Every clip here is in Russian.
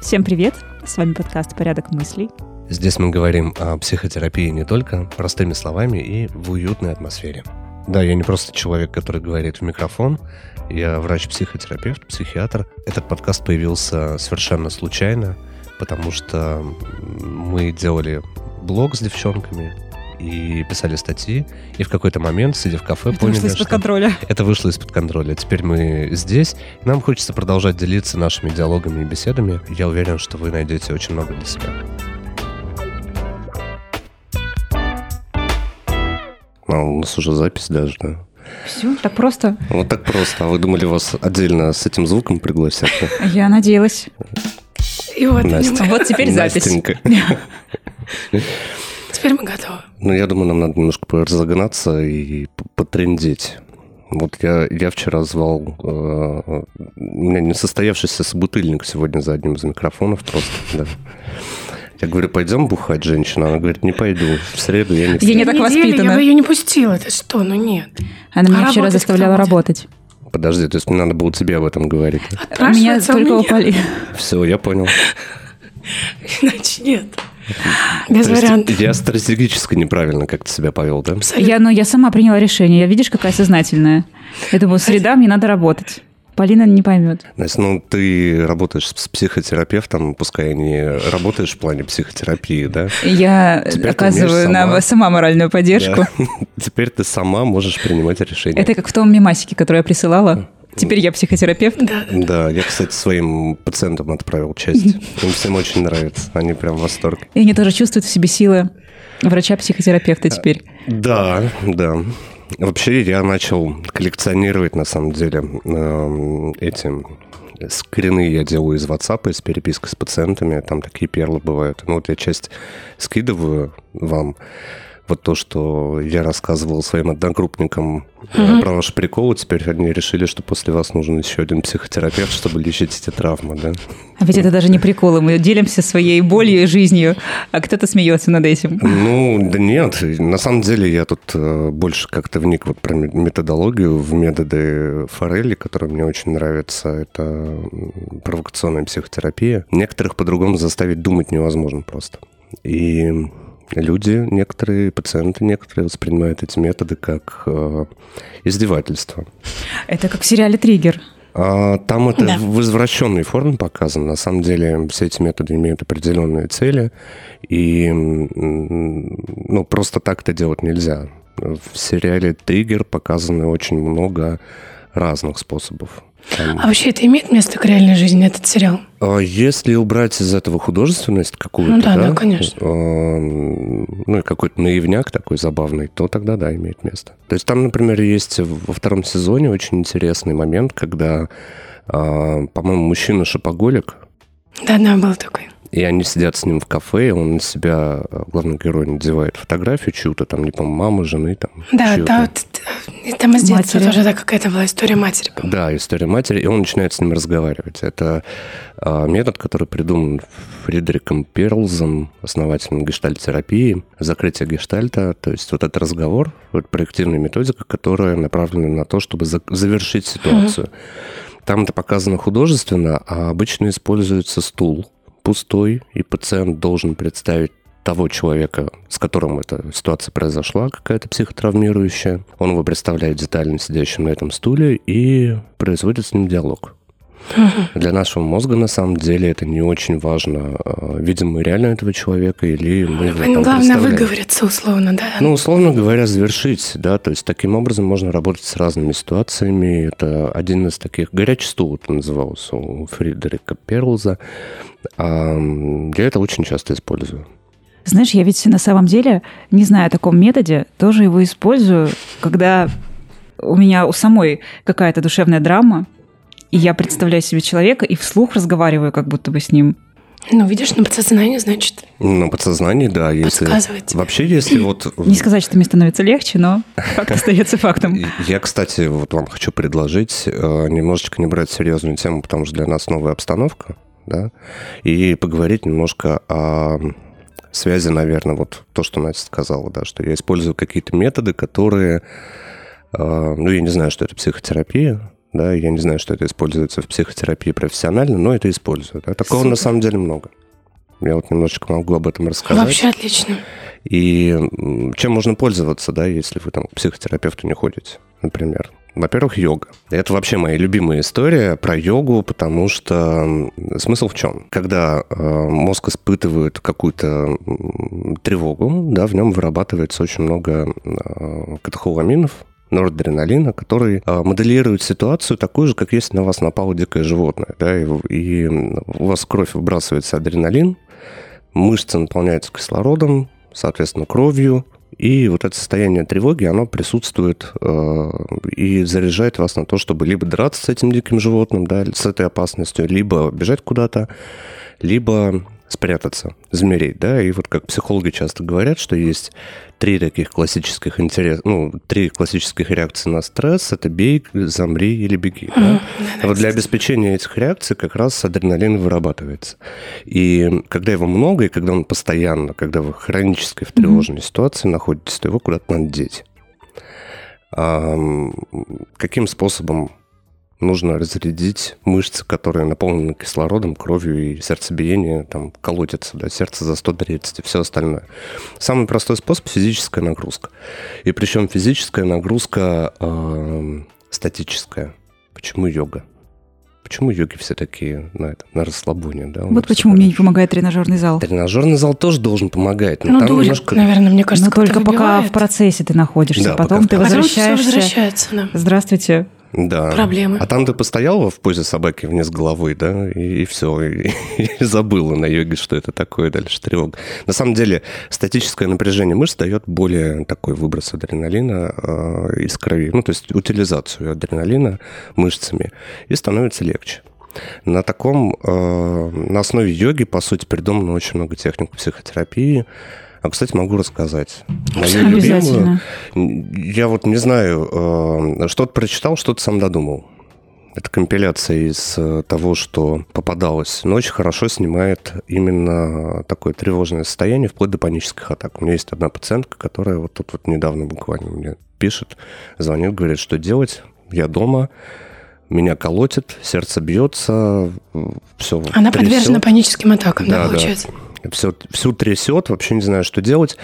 Всем привет! С вами подкаст «Порядок мыслей». Здесь мы говорим о психотерапии не только простыми словами и в уютной атмосфере. Да, я не просто человек, который говорит в микрофон, я врач-психотерапевт, психиатр. Этот подкаст появился совершенно случайно, потому что мы делали блог с девчонками, и писали статьи, и в какой-то момент, сидя в кафе, Это поняли, вышло из-под что контроля. это вышло из-под контроля. Теперь мы здесь, нам хочется продолжать делиться нашими диалогами и беседами. Я уверен, что вы найдете очень много для себя. А, у нас уже запись даже, да? Все, так просто. Вот так просто. А вы думали, вас отдельно с этим звуком пригласят? Я надеялась. И вот, Настя. Вот теперь запись. Настенька. теперь мы готовы. Ну, я думаю, нам надо немножко разогнаться и потрендеть. Вот я, я вчера звал... э, у меня несостоявшийся собутыльник сегодня за одним из микрофонов просто, да. Я говорю, пойдем бухать, женщина? Она говорит, не пойду. В среду я не Я встану». не так воспитана. Я бы ее не пустила. Ты что? Ну нет. Она меня А вчера заставляла работать. Подожди, то есть мне надо было тебе об этом говорить. А меня у только меня. у Поли. Все, я понял. Иначе нет. Без То вариантов. я стратегически неправильно как-то себя повел, да? Абсолютно. Я, ну, я сама приняла решение. Я, видишь, какая сознательная. Я думаю, среда, мне надо работать. Полина не поймет. Настя, ну ты работаешь с психотерапевтом, пускай не работаешь в плане психотерапии, да? Я Теперь оказываю нам сама. сама моральную поддержку. Да. Теперь ты сама можешь принимать решения. Это как в том мемасике, который я присылала. Теперь я психотерапевт. Да. Да, я, кстати, своим пациентам отправил часть. Им всем очень нравится. Они прям в восторге. И они тоже чувствуют в себе силы врача-психотерапевта теперь. Да, да. Вообще я начал коллекционировать, на самом деле, эм, эти скрины я делаю из WhatsApp, из переписки с пациентами. Там такие перлы бывают. Ну, вот я часть скидываю вам. Вот то, что я рассказывал своим одногруппникам э, про ваши приколы, теперь они решили, что после вас нужен еще один психотерапевт, чтобы лечить эти травмы, да? А ведь это даже не приколы. Мы делимся своей болью и жизнью, а кто-то смеется над этим. Ну, да нет. На самом деле я тут э, больше как-то вник вот про ме- методологию, в методы Форелли, которые мне очень нравятся. Это провокационная психотерапия. Некоторых по-другому заставить думать невозможно просто. И люди, некоторые пациенты, некоторые воспринимают эти методы как э, издевательство. Это как в сериале «Триггер». А там это Да. в извращенной форме показано. На самом деле все эти методы имеют определенные цели, и ну, просто так это делать нельзя. В сериале «Триггер» показано очень много разных способов. Там, А вообще это имеет место к реальной жизни, этот сериал? а Если убрать из этого художественность какую-то, Ну да, да, конечно. эм, ну и какой-то наивняк такой забавный, то тогда да, имеет место. То есть там, например, есть во втором сезоне очень интересный момент, когда, а, по-моему, мужчина шопоголик, Да-да, был такой. И они сидят с ним в кафе, и он на себя, э, главный герой, надевает фотографию чью-то, там, не помню, мамы, жены, там, Да, да, вот, э, там из детства Матери. тоже да, какая-то была история матери. по-моему. Да, история матери, и он начинает с ним разговаривать. Это а, метод, который придуман Фредериком Перлзом, основателем гештальтерапии, закрытие гештальта. То есть вот этот разговор, вот проективная методика, которая направлена на то, чтобы за- завершить ситуацию. Там это показано художественно, а обычно используется стул пустой, и пациент должен представить того человека, с которым эта ситуация произошла, какая-то психотравмирующая. Он его представляет детально сидящим на этом стуле и производит с ним диалог. Для нашего мозга, на самом деле, это не очень важно, э, видим мы реально этого человека или мы его там Главное выговориться условно, да? Ну, условно говоря, завершить, да, то есть таким образом можно работать с разными ситуациями. Это один из таких горячий стул, это назывался у Фридерика Перлза. Я это очень часто использую. Знаешь, я ведь на самом деле, не знаю о таком методе, тоже его использую, когда у меня у самой какая-то душевная драма, и я представляю себе человека и вслух разговариваю как будто бы с ним. Ну, видишь, на подсознание, значит, На подсознании, да. Если... Вообще, если вот... Не сказать, что мне становится легче, но факт остается фактом. Я, кстати, вот вам хочу предложить э, немножечко не брать серьезную тему, потому что для нас новая обстановка, да, и поговорить немножко о связи, наверное, вот то, что Настя сказала, да, что я использую какие-то методы, которые, э, ну, я не знаю, что это психотерапия, да, я не знаю, что это используется в психотерапии профессионально, но это использую. Да. Такого Супер. на самом деле много. Я вот немножечко могу об этом рассказать. Вообще отлично. И чем можно пользоваться, да, если вы там к психотерапевту не ходите, например? Во-первых, йога. Это вообще моя любимая история про йогу, потому что смысл в чем? Когда э, мозг испытывает какую-то тревогу, да, в нем вырабатывается очень много э, катехоламинов, норадреналина, который э, моделирует ситуацию такую же, как если на вас напало дикое животное. Да, и, и у вас в кровь выбрасывается адреналин, мышцы наполняются кислородом, соответственно, кровью, и вот это состояние тревоги, оно присутствует э, и заряжает вас на то, чтобы либо драться с этим диким животным, да, с этой опасностью, либо бежать куда-то, либо спрятаться, замереть, да, и вот как психологи часто говорят, что есть три таких классических интерес, ну, три классических реакции на стресс, это бей, замри или беги, да. А вот для обеспечения этих реакций как раз адреналин вырабатывается. И когда его много, и когда он постоянно, когда вы хронически в тревожной ситуации находитесь, то его куда-то надо деть. Ам, каким способом нужно разрядить мышцы, которые наполнены кислородом, кровью и сердцебиение там колотится, да, сердце за 130 и все остальное. Самый простой способ – физическая нагрузка. И причем физическая нагрузка э, статическая. Почему йога? Почему йоги все такие на, это, на расслабоне? Да, Вот почему мне не помогает тренажерный зал. Тренажерный зал тоже должен помогать. Но Ну, там дурит, немножко... наверное, мне Но кажется, как-то только пока в процессе ты находишься, Да, потом пока ты Потом всё возвращаешься. возвращается, да. Здравствуйте. Да. Проблемы. А там ты постояла в позе собаки вниз головой, да, и, все, и, и забыла на йоге, что это такое дальше тревога. На самом деле статическое напряжение мышц дает более такой выброс адреналина э, из крови, ну, то есть утилизацию адреналина мышцами, и становится легче. На таком, э, на основе йоги, по сути, придумано очень много техник психотерапии. А, кстати, могу рассказать. Мою Обязательно. любимую. Я вот не знаю, э, что-то прочитал, что-то сам додумал. Это компиляция из э, того, что попадалось. Но очень хорошо снимает именно такое тревожное состояние, вплоть до панических атак. У меня есть одна пациентка, которая вот тут вот недавно буквально мне пишет, звонит, говорит, что делать. Я дома, меня колотит, сердце бьется, все. Она подвержена паническим атакам, да, Да, да. Все, всю трясет, вообще не знаю, что делать.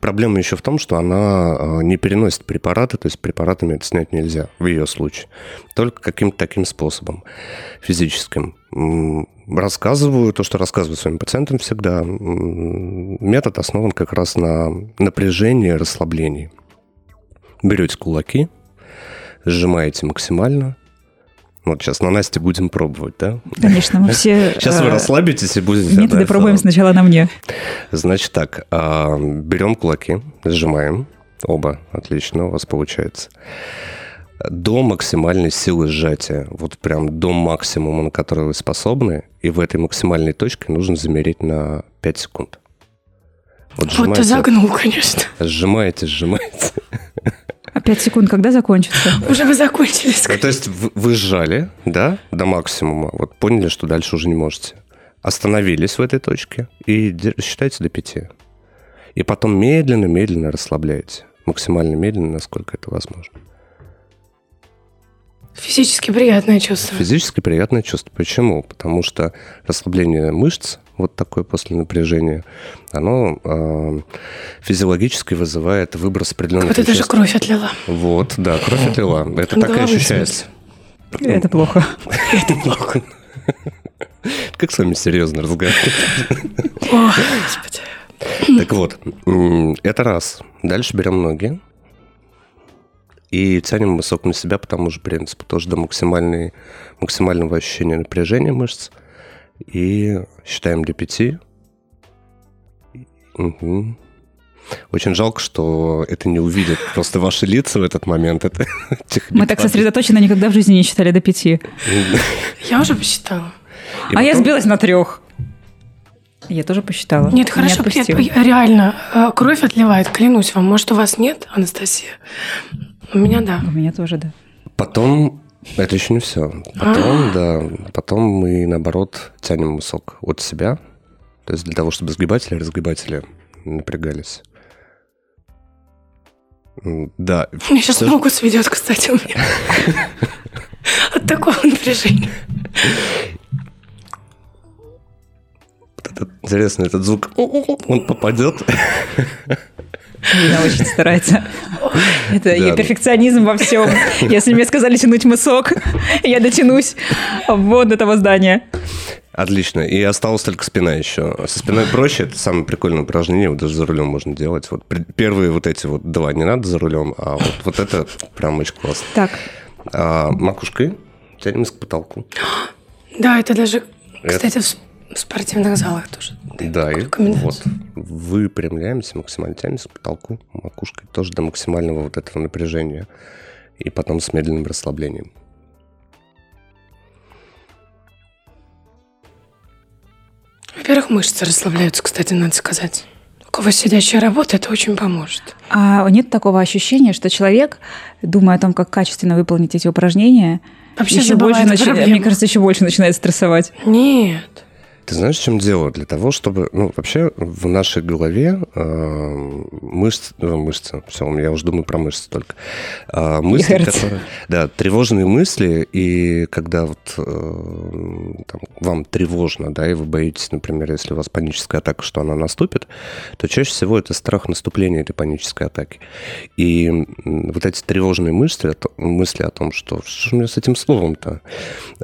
Проблема еще в том, что она э, не переносит препараты, то есть препаратами это снять нельзя в ее случае. Только каким-то таким способом, физическим. Рассказываю то, что рассказываю своим пациентам всегда. Метод основан как раз на напряжении, расслаблении. Берете кулаки, сжимаете максимально. Вот сейчас на Насте будем пробовать, да? Конечно, мы все... Сейчас вы э, расслабитесь и будете... Методы да, пробуем сначала на мне. Значит так, а, берем кулаки, сжимаем. Оба, отлично, у вас получается. До максимальной силы сжатия, вот прям до максимума, на который вы способны, и в этой максимальной точке нужно замереть на 5 секунд. Вот Вот ты сжимаете, загнул, конечно. сжимаете, сжимаете. А пять секунд когда закончится? Уже бы закончились. Ну, то есть вы, сжали, да, до максимума, вот поняли, что дальше уже не можете. Остановились в этой точке и считайте до пяти. И потом медленно-медленно расслабляете. Максимально медленно, насколько это возможно. Физически приятное чувство. Физически приятное чувство. Почему? Потому что расслабление мышц, вот такое после напряжения, оно э, физиологически вызывает выброс определенных Вот это же веществ. кровь отлила. Вот, да, кровь отлила. Это так и ощущается. Это плохо. Это плохо. Как с вами серьезно разговаривать? О, господи. Так вот, это раз. Дальше берем ноги и тянем мысок на себя по тому же принципу, тоже до максимальной, максимального ощущения напряжения мышц. И считаем до пяти. Мгм. Очень жалко, что это не увидят просто ваши лица в этот момент. Это Мы так сосредоточены никогда в жизни не считали до пяти. Я уже посчитала. А я сбилась на трех. Я тоже посчитала. Нет, Не хорошо, реально, э, кровь отливает, клянусь вам. Может, у вас нет, Анастасия? У меня да. У меня тоже, да. Потом, это еще не все. Потом, да, потом мы, наоборот, тянем мысок от себя То есть для того, чтобы сгибатели и разгибатели напрягались. Да. Мне сейчас Все... ногу сведет, кстати, у меня. От такого напряжения. Интересно, этот звук, он попадет. Она очень старается. Это ее перфекционизм во всем. Если мне сказали тянуть мысок, я дотянусь вот до того здания. Отлично. И осталась только спина еще. Со спиной проще. Это самое прикольное упражнение. Вот даже за рулем можно делать. Вот первые вот эти вот два не надо за рулем, а вот, вот это прям очень классно. Так. А, макушкой тянемся к потолку. Да, это даже, кстати, в спортивных залах тоже. Да, и вот выпрямляемся, максимально тянемся к потолку макушкой тоже до максимального вот этого напряжения. И потом с медленным расслаблением. Во-первых, мышцы расслабляются, кстати, надо сказать. У кого сидящая работа, это очень поможет. А нет такого ощущения, что человек, думая о том, как качественно выполнить эти упражнения, Вообще еще больше, начи... мне кажется, еще больше начинает стрессовать. Нет. Ты знаешь, в чем дело? Для того, чтобы... Ну, вообще в нашей голове э, мышцы... Ну, мышцы, все, я уже думаю про мышцы только. Э, мысли, которые... Да, тревожные мысли, и когда вот э, там, вам тревожно, да, и вы боитесь, например, если у вас паническая атака, что она наступит, то чаще всего это страх наступления этой панической атаки. И вот эти тревожные мысли, мысли о том, что... Что же у меня с этим словом-то?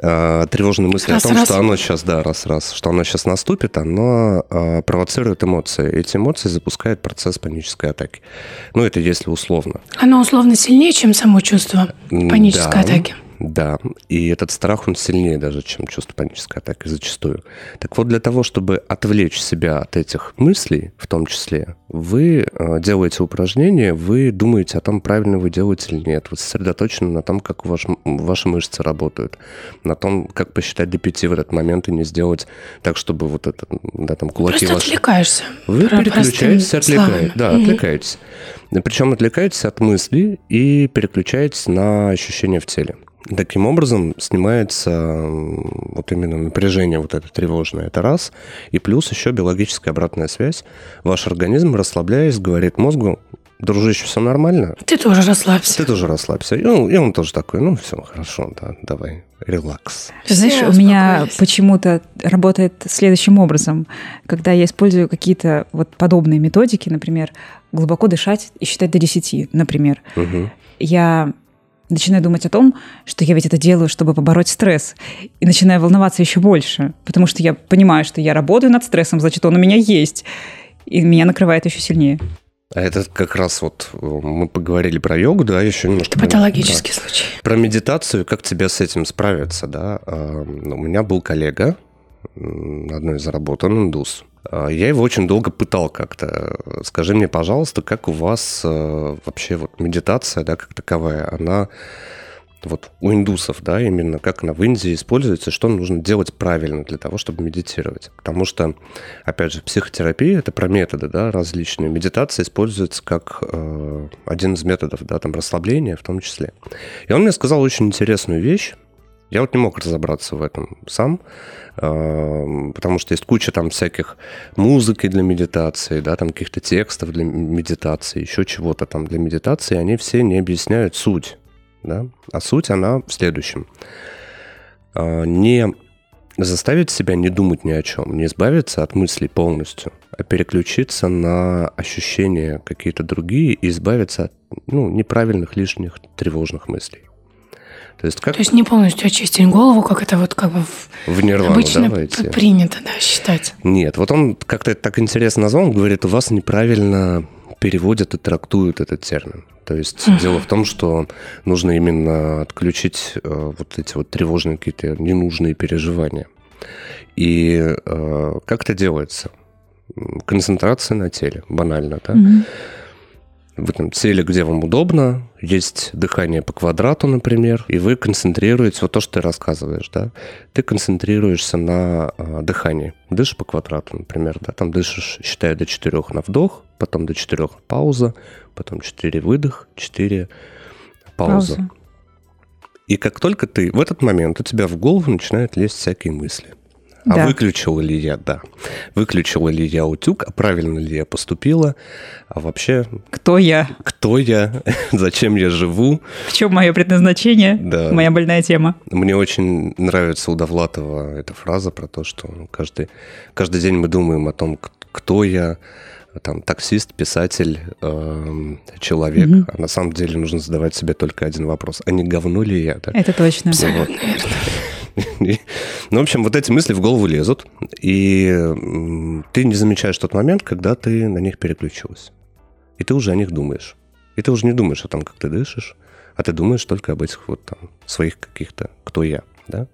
Э, тревожные мысли раз, о том, раз. что оно сейчас, да, раз-раз, что оно сейчас наступит, оно э, провоцирует эмоции. Эти эмоции запускают процесс панической атаки. Ну, это если условно. Оно условно сильнее, чем само чувство панической да. атаки. Да, и этот страх, он сильнее даже, чем чувство панической атаки зачастую. Так вот, для того, чтобы отвлечь себя от этих мыслей, в том числе, вы э, делаете упражнение, вы думаете о том, правильно вы делаете или нет. Вы сосредоточены на том, как ваш, ваши мышцы работают, на том, как посчитать до пяти в этот момент и не сделать так, чтобы вот это, да, там кулаки Просто ваши... отвлекаешься. Вы переключаетесь, отвлекаетесь. Да, угу. отвлекаетесь. Причем отвлекаетесь от мыслей и переключаетесь на ощущения в теле. Таким образом снимается вот именно напряжение вот это тревожное, это раз. И плюс еще биологическая обратная связь. Ваш организм, расслабляясь, говорит мозгу, дружище, все нормально. Ты тоже расслабься. Ты тоже расслабься. И он, и он тоже такой, ну все, хорошо, да, давай, релакс. Ты знаешь, у меня почему-то работает следующим образом. Когда я использую какие-то вот подобные методики, например, глубоко дышать и считать до 10, например, угу. я начинаю думать о том, что я ведь это делаю, чтобы побороть стресс. И начинаю волноваться еще больше, потому что я понимаю, что я работаю над стрессом, значит, он у меня есть. И меня накрывает еще сильнее. А это как раз вот мы поговорили про йогу, да, еще немножко. Это патологический про, случай. Про медитацию, как тебе с этим справиться, да. А, у меня был коллега, одной из работ, он индус. А, я его очень долго пытал как-то. Скажи мне, пожалуйста, как у вас э, вообще вот медитация, да, как таковая, она вот у индусов, да, именно как она в Индии используется, что нужно делать правильно для того, чтобы медитировать. Потому что, опять же, психотерапия – это про методы, да, различные. Медитация используется как э, один из методов, да, там, расслабления в том числе. И он мне сказал очень интересную вещь, я вот не мог разобраться в этом сам, а, потому что есть куча там всяких музыки для медитации, да, там каких-то текстов для медитации, еще чего-то там для медитации, они все не объясняют суть, да, а суть она в следующем. А, не заставить себя не думать ни о чем, не избавиться от мыслей полностью, а переключиться на ощущения какие-то другие и избавиться от ну, неправильных, лишних, тревожных мыслей. То есть, как... То есть не полностью очистить голову, как это вот как бы в, в нирвану, обычно давайте. принято да, считать. Нет, вот он как-то это так интересно назвал, он говорит, у вас неправильно переводят и трактуют этот термин. То есть uh-huh. дело в том, что нужно именно отключить э, вот эти вот тревожные какие-то ненужные переживания. И э, как это делается? Концентрация на теле, банально, да? Uh-huh в этом теле, где вам удобно, есть дыхание по квадрату, например, и вы концентрируетесь, вот то, что ты рассказываешь, да, ты концентрируешься на э, дыхании. Дышишь по квадрату, например, да, там дышишь, считая до четырех на вдох, потом до четырех пауза, потом четыре выдох, четыре пауза. пауза. И как только ты в этот момент у тебя в голову начинают лезть всякие мысли. А Да. выключила ли я, да. Выключила ли я утюг, а правильно ли я поступила, а вообще, Кто я? кто я, зачем я живу. В чем мое предназначение? Да. Моя больная тема. Мне очень нравится у Довлатова эта фраза про то, что каждый, каждый день мы думаем о том, кто я, там, таксист, писатель, эм, человек. Мгм. А на самом деле нужно задавать себе только один вопрос. А не говно ли я? да? Это точно. Абсолютно верно. Ну, в общем, вот эти мысли в голову лезут, и ты не замечаешь тот момент, когда ты на них переключилась. И ты уже о них думаешь. И ты уже не думаешь о том, как ты дышишь, а ты думаешь только об этих вот там своих каких-то «кто я», да?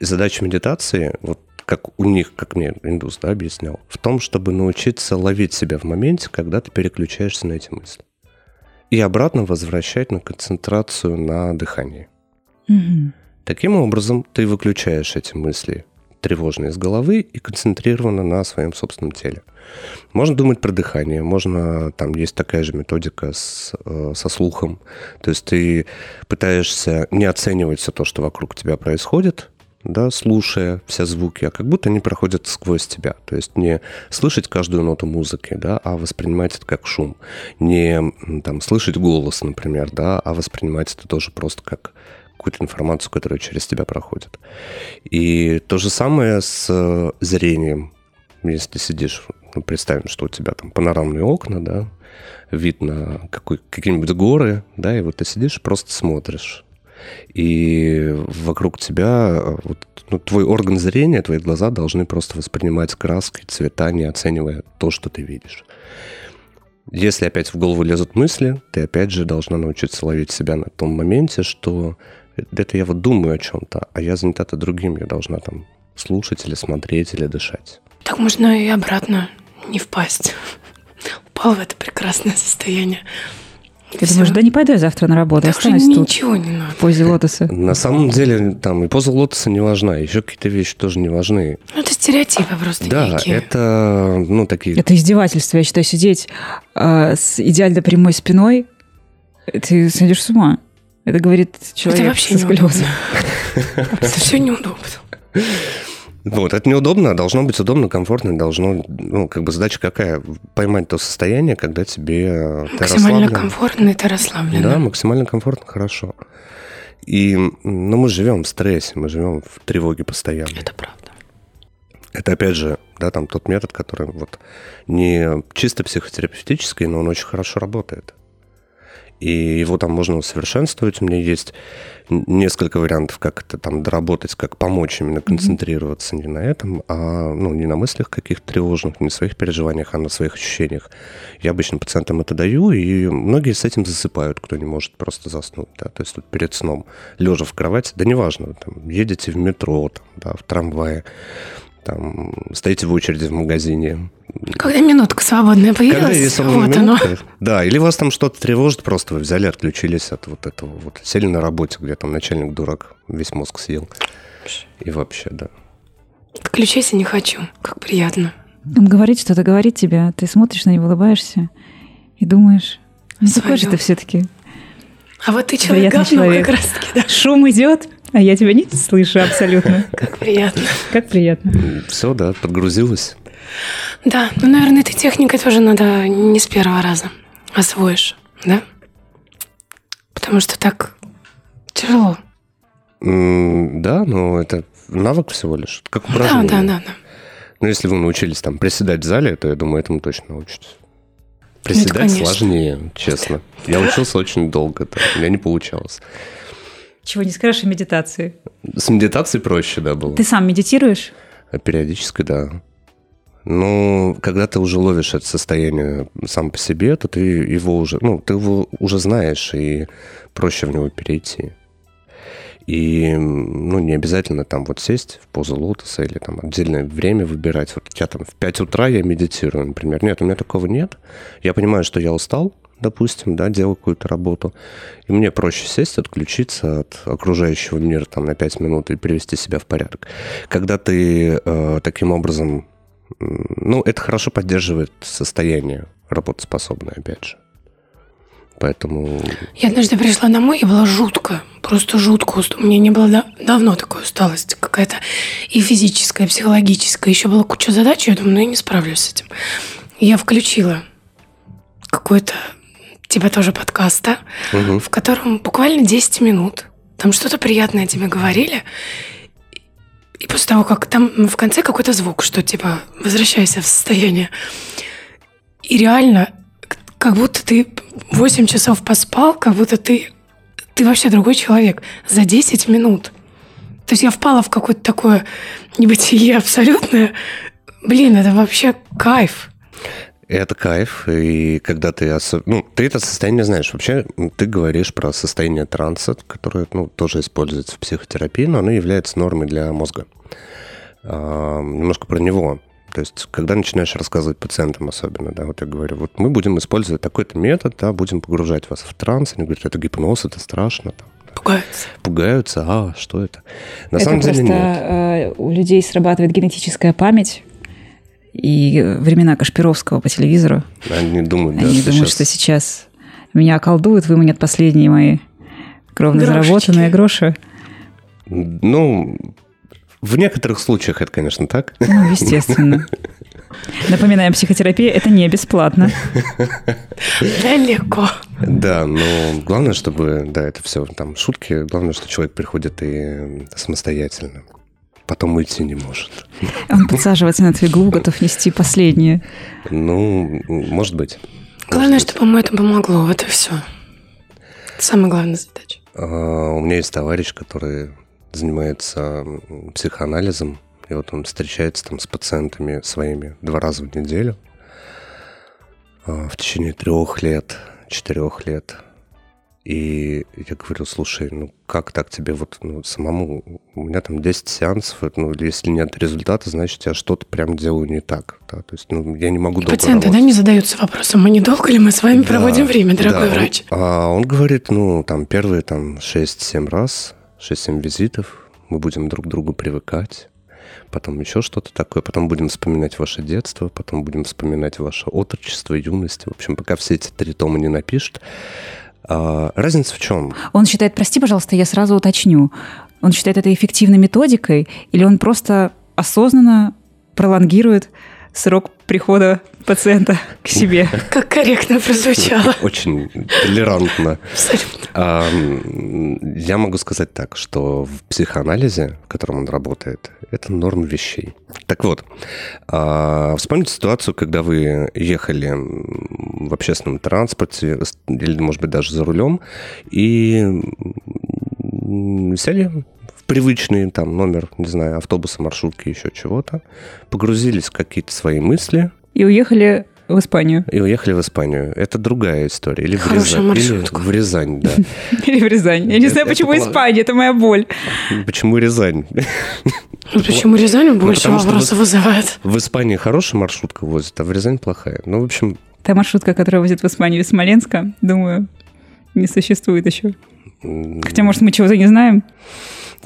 Задача медитации, вот как у них, как мне индус да, объяснял, в том, чтобы научиться ловить себя в моменте, когда ты переключаешься на эти мысли. И обратно возвращать на концентрацию на дыхании. Мгм. Таким образом, ты выключаешь эти мысли тревожные из головы и концентрированно на своем собственном теле. Можно думать про дыхание, можно, там есть такая же методика с, э, со слухом. То есть ты пытаешься не оценивать все то, что вокруг тебя происходит, да, слушая все звуки, а как будто они проходят сквозь тебя. То есть не слышать каждую ноту музыки, да, а воспринимать это как шум. Не там, слышать голос, например, да, а воспринимать это тоже просто как какую-то информацию, которая через тебя проходит. И то же самое с э, зрением. Если ты сидишь, ну, представим, что у тебя там панорамные окна, да, вид на какой, какие-нибудь горы, да, и вот ты сидишь просто смотришь. И вокруг тебя э, вот, ну, твой орган зрения, твои глаза должны просто воспринимать краски, цвета, не оценивая то, что ты видишь. Если опять в голову лезут мысли, ты опять же должна научиться ловить себя на том моменте, что это я вот думаю о чем-то, а я занята-то другим, я должна там слушать или смотреть или дышать. Так можно и обратно не впасть. Упал в это прекрасное состояние. Ты думаешь, да не пойду я завтра на работу, Так уже останусь тут ничего не надо. в позе лотоса. На самом деле там и поза лотоса не важна, еще какие-то вещи тоже не важны. Ну, это стереотипы просто Да, некие. это, ну, такие... Это издевательство, я считаю, сидеть а, с идеально прямой спиной, ты сойдешь с ума. Это говорит человек это вообще со сколиозом. Это все неудобно. Вот, это неудобно, должно быть удобно, комфортно, должно, ну, как бы задача какая? Поймать то состояние, когда тебе э, ты Максимально расслаблен. комфортно и ты расслаблен. Да, максимально комфортно, хорошо. И, ну, мы живем в стрессе, мы живем в тревоге постоянно. Это правда. Это, опять же, да, там тот метод, который вот не чисто психотерапевтический, но он очень хорошо работает. И его там можно усовершенствовать. У меня есть несколько вариантов, как это там доработать, как помочь именно концентрироваться не на этом, а ну, не на мыслях каких-то тревожных, не на своих переживаниях, а на своих ощущениях. Я обычно пациентам это даю, и многие с этим засыпают, кто не может просто заснуть. Да? То есть тут перед сном, лежа в кровати, да неважно, там, едете в метро, там, да, в трамвае, там, стоите в очереди в магазине. Когда минутка свободная Когда появилась, есть свободная вот оно. минутка, Да, или вас там что-то тревожит, просто вы взяли, отключились от вот этого, вот сели на работе, где там начальник дурак весь мозг съел. И вообще, да. Отключайся не хочу. Как приятно. Он говорит что-то, говорит тебе, а ты смотришь на него, улыбаешься и думаешь, ну какой же ты все-таки. А вот ты человек говно человек. как раз таки, да. Шум идет, а я тебя не слышу абсолютно. Как приятно. Как приятно. Все, да, подгрузилась. Да, ну, наверное, этой техникой тоже надо не с первого раза освоишь, да? Потому что так тяжело. Да, но это навык всего лишь, как Да, упражнение. да, да, да. Ну, если вы научились там приседать в зале, то я думаю, этому точно научитесь. Приседать конечно. сложнее, честно. Я учился очень долго, да, у меня не получалось. Чего не скажешь о медитации. С медитацией проще, да, было. Ты сам медитируешь? А Периодически, да. Ну, когда ты уже ловишь это состояние сам по себе, то ты его уже, ну, ты его уже знаешь, и проще в него перейти. И, ну, не обязательно там вот сесть в позу лотоса или там отдельное время выбирать. Вот я там в 5 утра я медитирую, например. Нет, у меня такого нет. Я понимаю, что я устал, допустим, да, делаю какую-то работу. И мне проще сесть, отключиться от окружающего мира там на 5 минут и привести себя в порядок. Когда ты э, таким образом... Ну, это хорошо поддерживает состояние работоспособное, опять же. Поэтому... Я однажды пришла домой, и была жутко, просто жутко. У меня не было да- давно такой усталости какая-то и физическая, и психологическая. Еще была куча задач, я думаю, ну я не справлюсь с этим. Я включила какой-то, типа тоже подкаст, да, Мгм. в котором буквально 10 минут. Там что-то приятное тебе говорили. И после того, как там в конце какой-то звук, что типа возвращайся в состояние. И реально, как будто ты 8 часов поспал, как будто ты, ты вообще другой человек за 10 минут. То есть я впала в какое-то такое небытие абсолютное. Блин, это вообще кайф. Это кайф, и когда ты... осо- Ну, ты это состояние знаешь. Вообще, ты говоришь про состояние транса, которое, ну, тоже используется в психотерапии, но оно является нормой для мозга. А, немножко про него. То есть, когда начинаешь рассказывать пациентам особенно, да, вот я говорю, вот мы будем использовать такой-то метод, да, будем погружать вас в транс. Они говорят, это гипноз, это страшно. Там, Пугаются. пугаются, а, что это? На это самом просто деле нет. э, у людей срабатывает генетическая память и времена Кашпировского по телевизору. Они думают, да, Они что думают, что сейчас меня околдуют, выманят последние мои кровно Грошечки. заработанные гроши. Ну, в некоторых случаях это, конечно, так. Ну, естественно. Напоминаем, психотерапия – это не бесплатно. Далеко. Да, но главное, чтобы, да, это все там шутки, главное, что человек приходит и самостоятельно. Потом уйти не может. Он подсаживается на иглу, готов нести последнее. Ну, может быть. Главное, Может быть. чтобы ему это помогло. Вот и все. Самая главная задача. А, У меня есть товарищ, который занимается психоанализом, и вот он встречается там с пациентами своими два раза в неделю а, в течение трех лет, четырех лет. И я говорю, слушай, ну как так тебе вот ну, самому? У меня там 10 сеансов, ну если нет результата, значит я что-то прям делаю не так. Да? То есть ну, я не могу И долго пациенты, да, работать. не задаются вопросом, а не долго ли мы с вами Да, проводим время, дорогой да, врач? Он, а он говорит, ну, там первые там 6-7 раз, 6-7 визитов, мы будем друг к другу привыкать, потом еще что-то такое, потом будем вспоминать ваше детство, потом будем вспоминать ваше отрочество, юность. В общем, пока все эти три тома не напишет. А, разница в чем? Он считает, прости, пожалуйста, я сразу уточню, он считает это эффективной методикой или он просто осознанно пролонгирует срок прихода пациента к себе? Как корректно прозвучало. Очень толерантно. Абсолютно. Я могу сказать так, что в психоанализе, в котором он работает, это норма вещей. Так вот, а, вспомните ситуацию, когда вы ехали в общественном транспорте, или, может быть, даже за рулем, и сели привычный там номер, не знаю, автобуса, маршрутки, еще чего-то, погрузились в какие-то свои мысли, И уехали в Испанию. и уехали в Испанию. Это другая история. Или в Хорошая Рязань. Или маршрутка. в Рязань, да. Или в Рязань. Я не знаю, почему. Испания, это моя боль. Почему Рязань? Ну, почему Рязань больше потому что вопросов вызывает? В Испании хорошая маршрутка возит, а в Рязань плохая. Ну, в общем, Та маршрутка, которая возит в Испанию из Смоленска, думаю, не существует еще. Хотя, может, мы чего-то не знаем.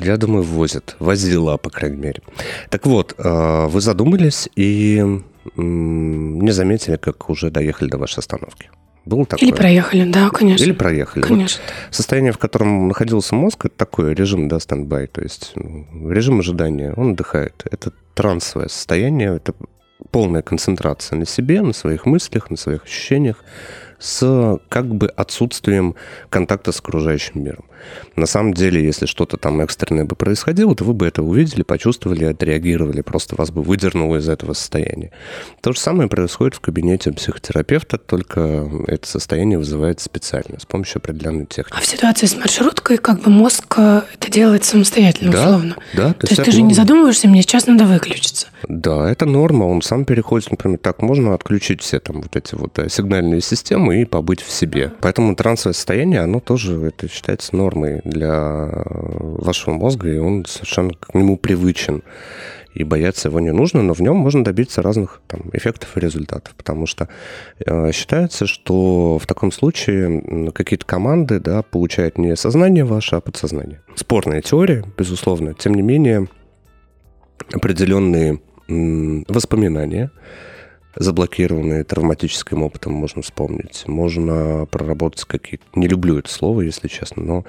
Я думаю, возит. Возила, по крайней мере. Так вот, э, вы задумались и не заметили, как уже доехали до вашей остановки. Было такое? Или проехали, да, конечно. Или проехали. Вот Конечно. состояние, в котором находился мозг, это такой режим, да, стендбай, то есть режим ожидания, он отдыхает. Это трансовое состояние, это полная концентрация на себе, на своих мыслях, на своих ощущениях, с как бы отсутствием контакта с окружающим миром. На самом деле, если что-то там экстренное бы происходило, то вы бы это увидели, почувствовали, отреагировали, просто вас бы выдернуло из этого состояния. То же самое происходит в кабинете психотерапевта, только это состояние вызывается специально, с помощью определенной А техники. в ситуации с маршруткой как бы мозг э, это делает самостоятельно, Да, условно. да, То есть ты же не норма. задумываешься, мне сейчас надо выключиться. Да, это норма, он сам переходит, например, так, можно отключить все там вот эти вот э, сигнальные системы и побыть в себе. Поэтому трансовое состояние, оно тоже, это считается нормой для э, вашего мозга, и он совершенно к нему привычен. И бояться его не нужно, но в нем можно добиться разных там, эффектов и результатов, потому что э, считается, что в таком случае какие-то команды да, получают не сознание ваше, а подсознание. Спорная теория, безусловно, тем не менее определенные воспоминания заблокированные травматическим опытом, можно вспомнить. Можно проработать какие-то... Не люблю это слово, если честно, но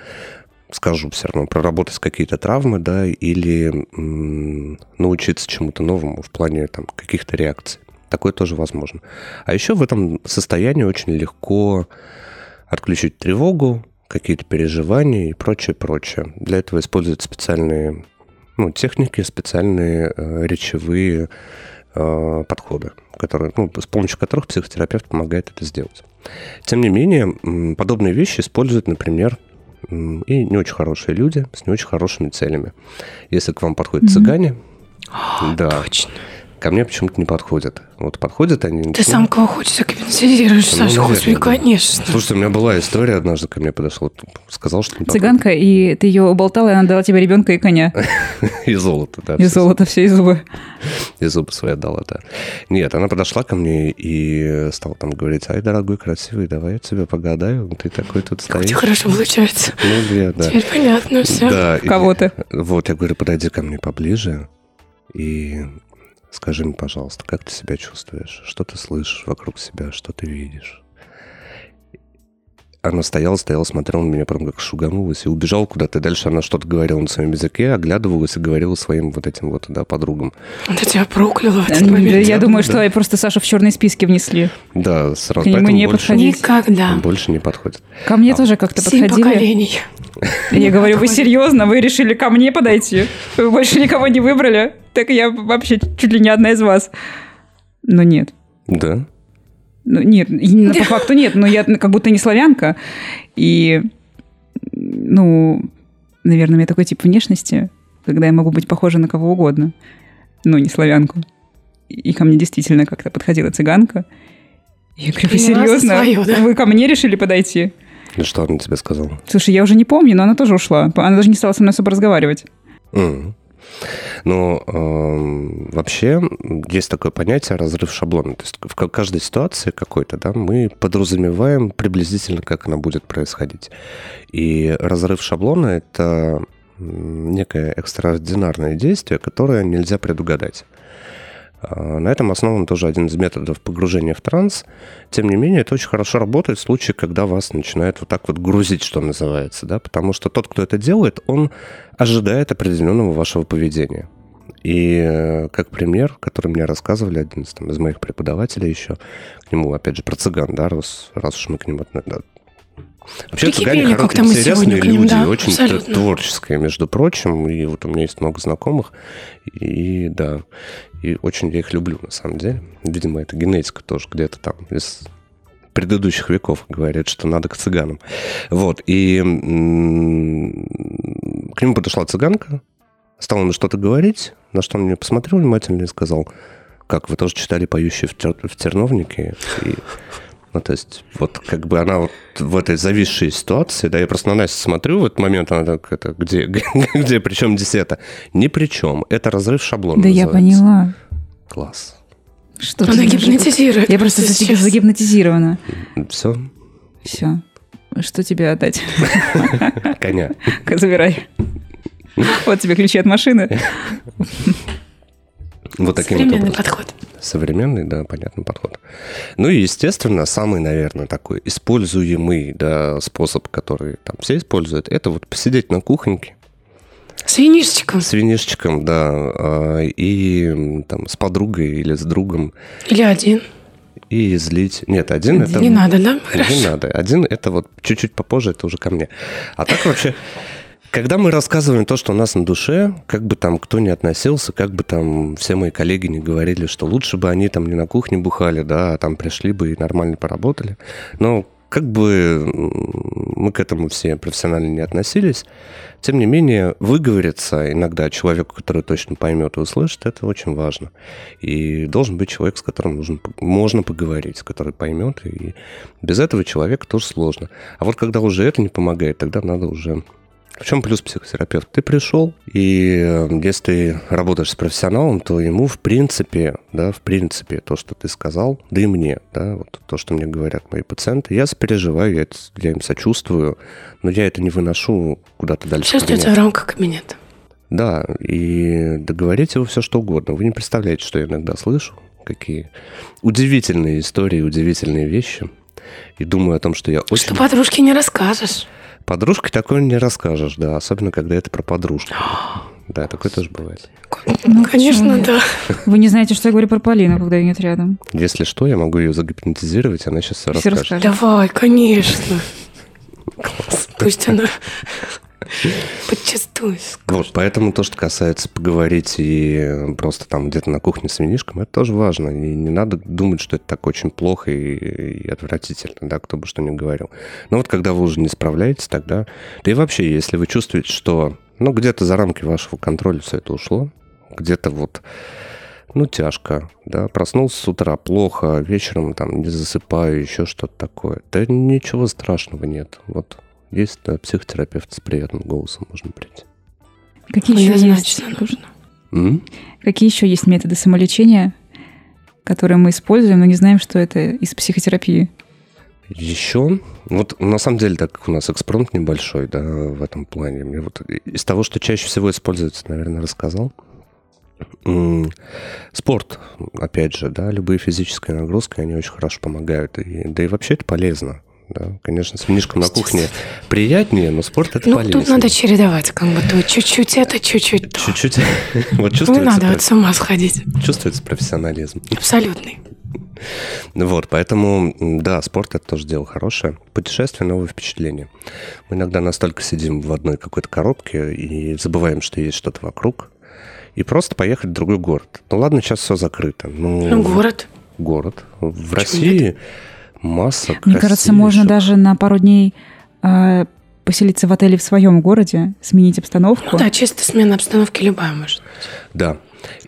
скажу все равно, проработать какие-то травмы, да, или м- научиться чему-то новому в плане там каких-то реакций. Такое тоже возможно. А еще в этом состоянии очень легко отключить тревогу, какие-то переживания и прочее, прочее. Для этого используют специальные ну, техники, специальные э, речевые э, подходы, которые, ну, с помощью которых психотерапевт помогает это сделать. Тем не менее, подобные вещи используют, например, и не очень хорошие люди с не очень хорошими целями. Если к вам подходят mm-hmm. цыгане, да, Точно. Ко мне почему-то не подходят. Вот подходят они... Ты сам кого хочешь загипнотизируешь, ну, Саша, господи, конечно. Слушайте, у меня была история, однажды ко мне подошел, сказал, что Цыганка, и ты ее уболтала, и она дала тебе ребенка и коня. И золото, да. И золото, все и зубы. И зубы свои отдала, да. Нет, она подошла ко мне и стала там говорить, ай, дорогой, красивый, давай я тебе погадаю, ты такой тут стоишь. Как хорошо получается. Ну, я, да. Теперь понятно все. Да. Кого ты? Вот, я говорю, подойди ко мне поближе. И Скажи мне, пожалуйста, как ты себя чувствуешь? Что ты слышишь вокруг себя? Что ты видишь? Она стояла, стояла, смотрела на меня прям как шуганулась и убежала куда-то. Дальше она что-то говорила на своем языке, оглядывалась и говорила своим вот этим вот, да, подругам. Это тебя прокляла в этот момент. Я думаю, что да. просто Сашу в черные списки внесли. Да, сразу. К нему не больше, подходить. Никогда. больше не подходит. Ко мне а. тоже как-то подходили. поколений. Я говорю, вы серьезно? Вы решили ко мне подойти? Вы больше никого не выбрали? Так я вообще чуть ли не одна из вас. Но нет. Да? Ну, нет, по факту нет, но я как будто не славянка. И, ну, наверное, у меня такой тип внешности, когда я могу быть похожа на кого угодно, но не славянку. И ко мне действительно как-то подходила цыганка. Я говорю, вы серьезно? Свою, да? Вы ко мне решили подойти? И что она тебе сказала? Слушай, я уже не помню, но она тоже ушла. Она даже не стала со мной особо разговаривать. Mm. Но э, вообще есть такое понятие разрыв шаблона. То есть в каждой ситуации какой-то, да, мы подразумеваем приблизительно, как она будет происходить. И разрыв шаблона — это некое экстраординарное действие, которое нельзя предугадать. А, на этом основан тоже один из методов погружения в транс. Тем не менее, это очень хорошо работает в случае, когда вас начинает вот так вот грузить, что называется, да, потому что тот, кто это делает, он ожидает определенного вашего поведения. И э, как пример, который мне рассказывали один из, там, из моих преподавателей еще, к нему, опять же, про цыган, да, раз, раз уж мы к нему Вообще цыгане как-то мы интересные люди, да, очень абсолютно. творческие, между прочим. И вот у меня есть много знакомых. И да, и очень я их люблю, на самом деле. Видимо, это генетика тоже где-то там из предыдущих веков говорят, что надо к цыганам. Вот, и к нему подошла цыганка, стала ему что-то говорить, на что он мне посмотрел внимательно и сказал, как вы тоже читали «Поющие в, тер... в терновнике?» и ну, то есть, вот как бы она вот в этой зависшей ситуации, да, я просто на Настю смотрю, в этот момент она так, это, где, где, причем здесь это? Ни при чем. Это разрыв шаблона Да называется. я поняла. Класс. Что она гипнотизирует. Я просто сейчас загипнотизирована. Все? Все. Что тебе отдать? Коня. Забирай. Вот тебе ключи от машины. Вот таким Современный подход. Современный, да, понятный подход. Ну и, естественно, самый, наверное, такой используемый да, способ, который там все используют, это вот посидеть на кухоньке. С винишечком. С винишечком, да. А, и там с подругой или с другом. Или один. И злить. Нет, один, один. это... Не надо, да? Не надо. Один это вот чуть-чуть попозже, это уже ко мне. А так вообще... Когда мы рассказываем то, что у нас на душе, как бы там кто ни относился, как бы там все мои коллеги не говорили, что лучше бы они там не на кухне бухали, да, а там пришли бы и нормально поработали. Но как бы мы к этому все профессионально не относились, тем не менее, выговориться иногда человеку, который точно поймет и услышит, это очень важно. И должен быть человек, с которым нужно, можно поговорить, который поймет, и без этого человека тоже сложно. А вот когда уже это не помогает, тогда надо уже в чем плюс психотерапевт? Ты пришел, и э, если ты работаешь с профессионалом, то ему в принципе, да, в принципе, то, что ты сказал, да и мне, да, вот то, что мне говорят мои пациенты, я сопереживаю, я, это, я им сочувствую, но я это не выношу куда-то дальше. Чувствуется в рамках кабинета. Да, и договорить его все что угодно. Вы не представляете, что я иногда слышу, какие удивительные истории, удивительные вещи. И думаю о том, что я очень... Что подружке не расскажешь. Подружке такое не расскажешь, да, особенно когда это про подружку. Да, такое тоже бывает. Ну, конечно, да. Вы не знаете, что я говорю про Полину, когда ее нет рядом. Если что, я могу ее загипнотизировать, она сейчас все расскажет. расскажет. Давай, конечно. Пусть она подчастую Вот, поэтому то, что касается поговорить и просто там где-то на кухне с винишком, это тоже важно. И не надо думать, что это так очень плохо и, и отвратительно, да, кто бы что ни говорил. Но вот когда вы уже не справляетесь, тогда... Да и вообще, если вы чувствуете, что ну, где-то за рамки вашего контроля все это ушло, где-то вот ну, тяжко, да, проснулся с утра плохо, вечером там не засыпаю, еще что-то такое. Да ничего страшного нет. Вот есть да, психотерапевт с приятным голосом, можно прийти. Какие еще есть? Нужно. М? Какие еще есть методы самолечения, которые мы используем, но не знаем, что это из психотерапии? Еще, вот на самом деле, так как у нас экспромт небольшой, да, в этом плане, мне вот из того, что чаще всего используется, наверное, рассказал. Спорт, опять же, да, любые физические нагрузки, они очень хорошо помогают. И, да и вообще это полезно. Да. Конечно, с винишком на кухне приятнее, но спорт это Ну, полезно. тут надо чередовать, как бы то чуть-чуть это, чуть-чуть то. Чуть-чуть. Вот Не чувствуется, надо про- вот с ума сходить. чувствуется профессионализм. Абсолютный. Вот, поэтому, да, спорт это тоже дело хорошее. Путешествие, новые впечатления. Мы иногда настолько сидим в одной какой-то коробке и забываем, что есть что-то вокруг. И просто поехать в другой город. Ну ладно, сейчас все закрыто. Ну, Ну, город. город. В России масса Мне кажется, можно даже на пару дней э, поселиться в отеле в своем городе, сменить обстановку. Ну да, чисто смена обстановки любая может. Да,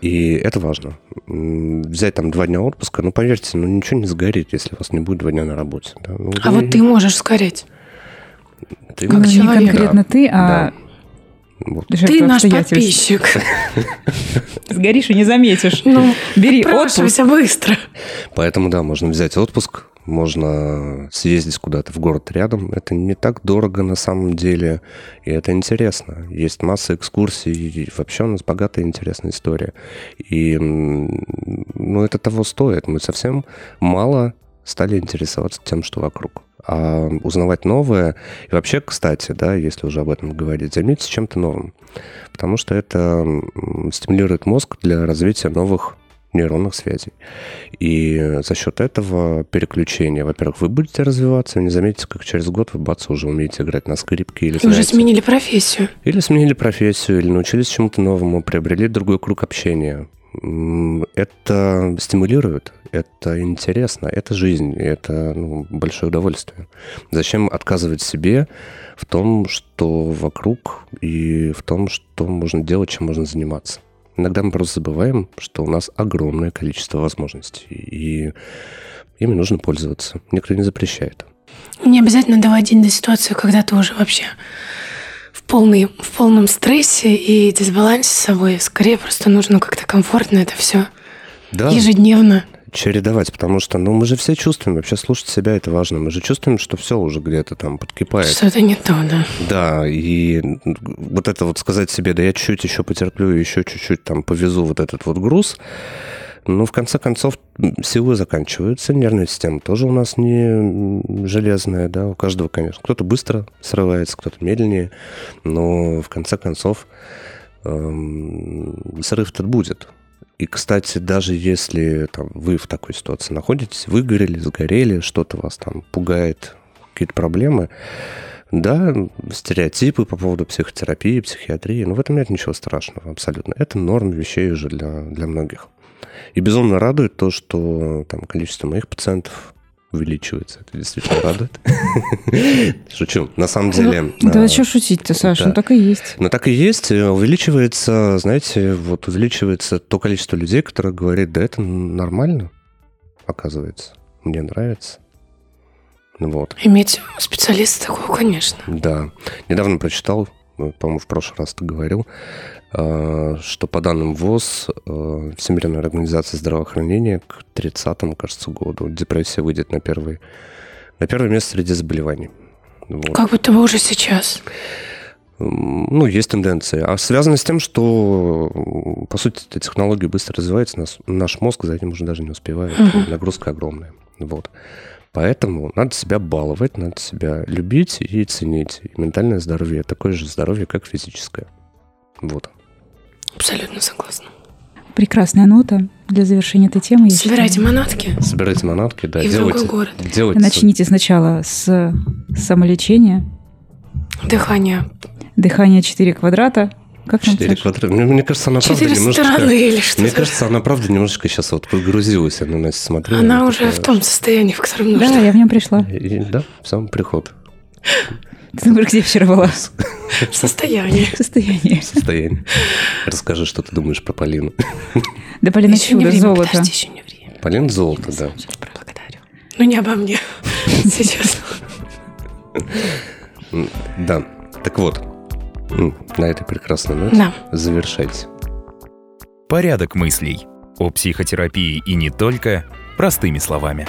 и это важно. Взять там два дня отпуска, ну, поверьте, ну, ничего не сгорит, если у вас не будет два дня на работе. да. Ну, А вы- вот ты можешь сгореть. ты- Ну, не человек. конкретно ты, а Да. Вот. Ты наш подписчик. Сгоришь и не заметишь. Ну, Бери отпуск. быстро. Поэтому, да, можно взять отпуск, можно съездить куда-то в город рядом. Это не так дорого на самом деле, и это интересно. Есть масса экскурсий, и вообще у нас богатая интересная история. И, ну, это того стоит. Мы совсем мало стали интересоваться тем, что вокруг. А узнавать новое, и вообще, кстати, да, если уже об этом говорить, займитесь чем-то новым. Потому что это стимулирует мозг для развития новых нейронных связей. И за счет этого переключения, во-первых, вы будете развиваться, вы не заметите, как через год вы, бац, уже умеете играть на скрипке или Уже знаете, сменили профессию. или сменили профессию, или научились чему-то новому, приобрели другой круг общения. Это стимулирует, это интересно, это жизнь, это ну, большое удовольствие. Зачем отказывать себе в том, что вокруг, и в том, что можно делать, чем можно заниматься? Иногда мы просто забываем, что у нас огромное количество возможностей, и ими нужно пользоваться. Никто не запрещает. Не обязательно доводить до ситуации, когда ты уже вообще в, полный, в полном стрессе и дисбалансе с собой. Скорее просто нужно как-то комфортно это все Да. ежедневно. Чередовать, потому что, ну, мы же все чувствуем, вообще слушать себя это важно. Мы же чувствуем, что все уже где-то там подкипает. Что-то не то, да. Да, и вот это вот сказать себе, да я чуть-чуть еще потерплю, еще чуть-чуть там повезу вот этот вот груз, ну, в конце концов, силы заканчиваются, нервная система тоже у нас не железная, да, у каждого, конечно. Кто-то быстро срывается, кто-то медленнее, но в конце концов эм, срыв-то будет. И, кстати, даже если там, вы в такой ситуации находитесь, выгорели, сгорели, что-то вас там пугает, какие-то проблемы, да, стереотипы по поводу психотерапии, психиатрии, но в этом нет ничего страшного абсолютно. Это норм вещей уже для, для многих. И безумно радует то, что там количество моих пациентов увеличивается. Это действительно радует. Шучу. На самом деле... Ну, Да а, что шутить-то, Саша? да. Ну так и есть. но так и есть, э, увеличивается, знаете, вот увеличивается то количество людей, которые говорят, да это нормально, оказывается, мне нравится. Ну Вот, Иметь специалиста такого, конечно. да. Недавно прочитал, ну, по-моему, в прошлый раз ты говорил, э, что по данным ВОЗ, э, Всемирной организации здравоохранения, к 30 кажется, году депрессия выйдет на первый, на первое место среди заболеваний. Вот. Как будто бы уже сейчас. ну, есть тенденции. А связано с тем, что, по сути, эта технология быстро развивается, нас, наш мозг за этим уже даже не успевает. Uh-huh. Нагрузка огромная. Вот. Поэтому надо себя баловать, надо себя любить и ценить. И ментальное здоровье такое же здоровье, как физическое. Вот. Абсолютно согласна. Прекрасная нота для завершения этой темы. Собирайте считаю. манатки. Собирайте манатки, да. И делайте, в другой город. Делайте. Начните сначала с самолечения. Дыхание. Дыхание 4 квадрата. Как Четыре квадрата. Мне, мне кажется, она правда немножечко... или что Мне кажется, она правда немножечко сейчас вот погрузилась, она нас смотрела. Она уже такая... в том состоянии, в котором нужно. Да, я в нем пришла. И, да, в самом приход. Ты думаешь, где вчера была? В состоянии. В состоянии. В состоянии. Расскажи, что ты думаешь про Полину. Да Полина еще чудо, золото. Подожди, еще не время. Полина золото, да. Благодарю. Ну, не обо мне сейчас. Да. Так вот, на этой прекрасной ноте да. завершайте. Порядок мыслей. О психотерапии и не только простыми словами.